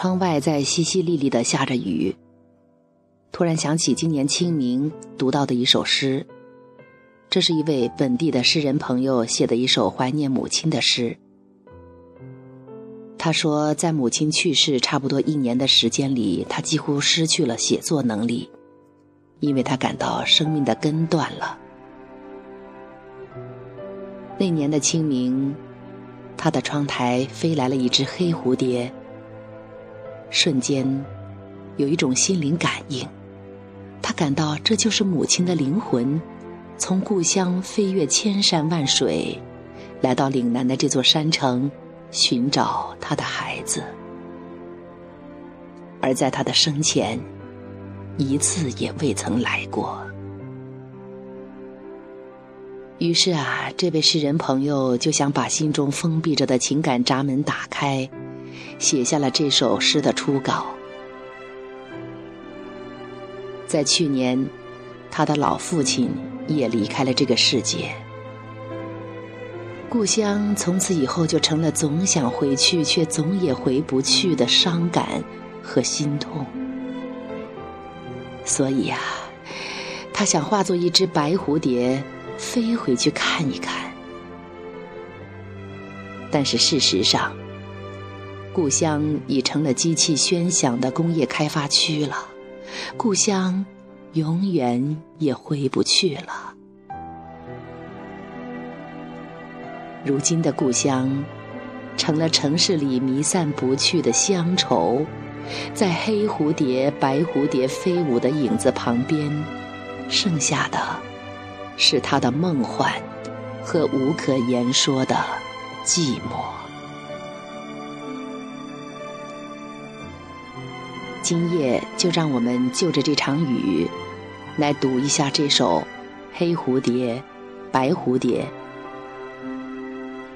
窗外在淅淅沥沥的下着雨，突然想起今年清明读到的一首诗。这是一位本地的诗人朋友写的一首怀念母亲的诗。他说，在母亲去世差不多一年的时间里，他几乎失去了写作能力，因为他感到生命的根断了。那年的清明，他的窗台飞来了一只黑蝴蝶。瞬间，有一种心灵感应，他感到这就是母亲的灵魂，从故乡飞越千山万水，来到岭南的这座山城。寻找他的孩子，而在他的生前，一次也未曾来过。于是啊，这位诗人朋友就想把心中封闭着的情感闸门打开，写下了这首诗的初稿。在去年，他的老父亲也离开了这个世界。故乡从此以后就成了总想回去却总也回不去的伤感和心痛。所以呀，他想化作一只白蝴蝶，飞回去看一看。但是事实上，故乡已成了机器喧响的工业开发区了，故乡永远也回不去了。如今的故乡，成了城市里弥散不去的乡愁，在黑蝴蝶、白蝴蝶飞舞的影子旁边，剩下的，是他的梦幻和无可言说的寂寞。今夜就让我们就着这场雨，来读一下这首《黑蝴蝶，白蝴蝶》。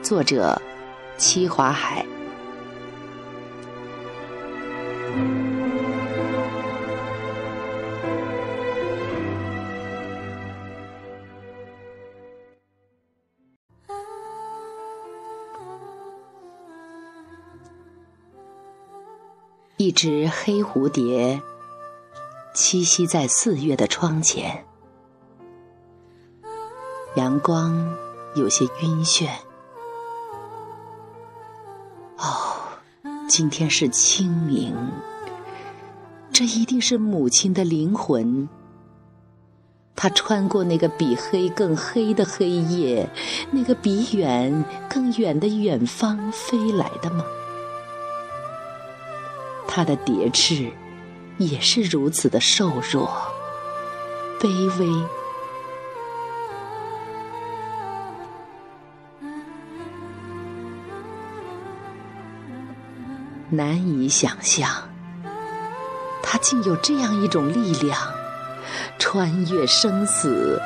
作者：戚华海。一只黑蝴蝶栖息在四月的窗前，阳光有些晕眩。哦今天是清明，这一定是母亲的灵魂。她穿过那个比黑更黑的黑夜，那个比远更远的远方飞来的吗？她的蝶翅也是如此的瘦弱、卑微。难以想象，他竟有这样一种力量，穿越生死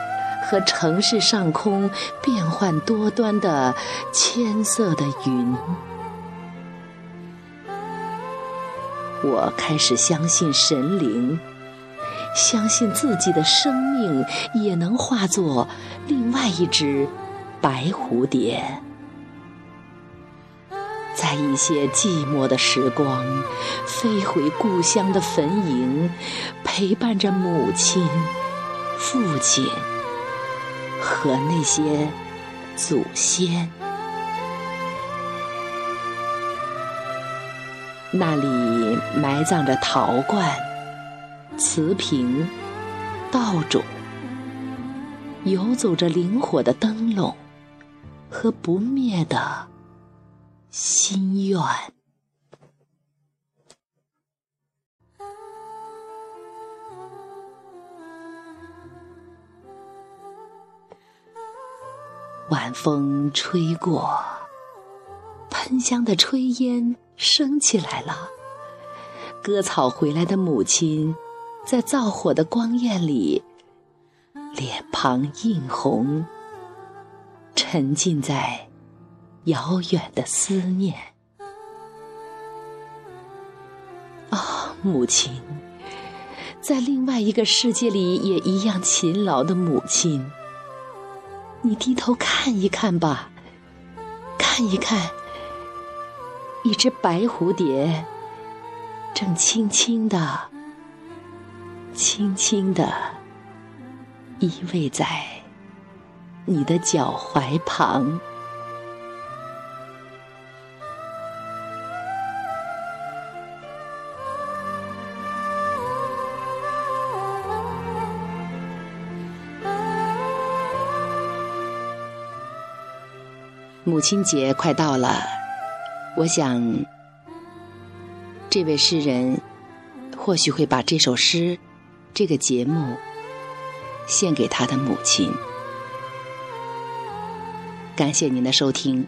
和城市上空变幻多端的千色的云。我开始相信神灵，相信自己的生命也能化作另外一只白蝴蝶。在一些寂寞的时光，飞回故乡的坟茔，陪伴着母亲、父亲和那些祖先。那里埋葬着陶罐、瓷瓶、稻种，游走着灵火的灯笼和不灭的。心愿。晚风吹过，喷香的炊烟升起来了。割草回来的母亲，在灶火的光焰里，脸庞映红，沉浸在。遥远的思念啊，母亲，在另外一个世界里也一样勤劳的母亲，你低头看一看吧，看一看，一只白蝴蝶正轻轻的、轻轻的依偎在你的脚踝旁。母亲节快到了，我想，这位诗人或许会把这首诗、这个节目献给他的母亲。感谢您的收听。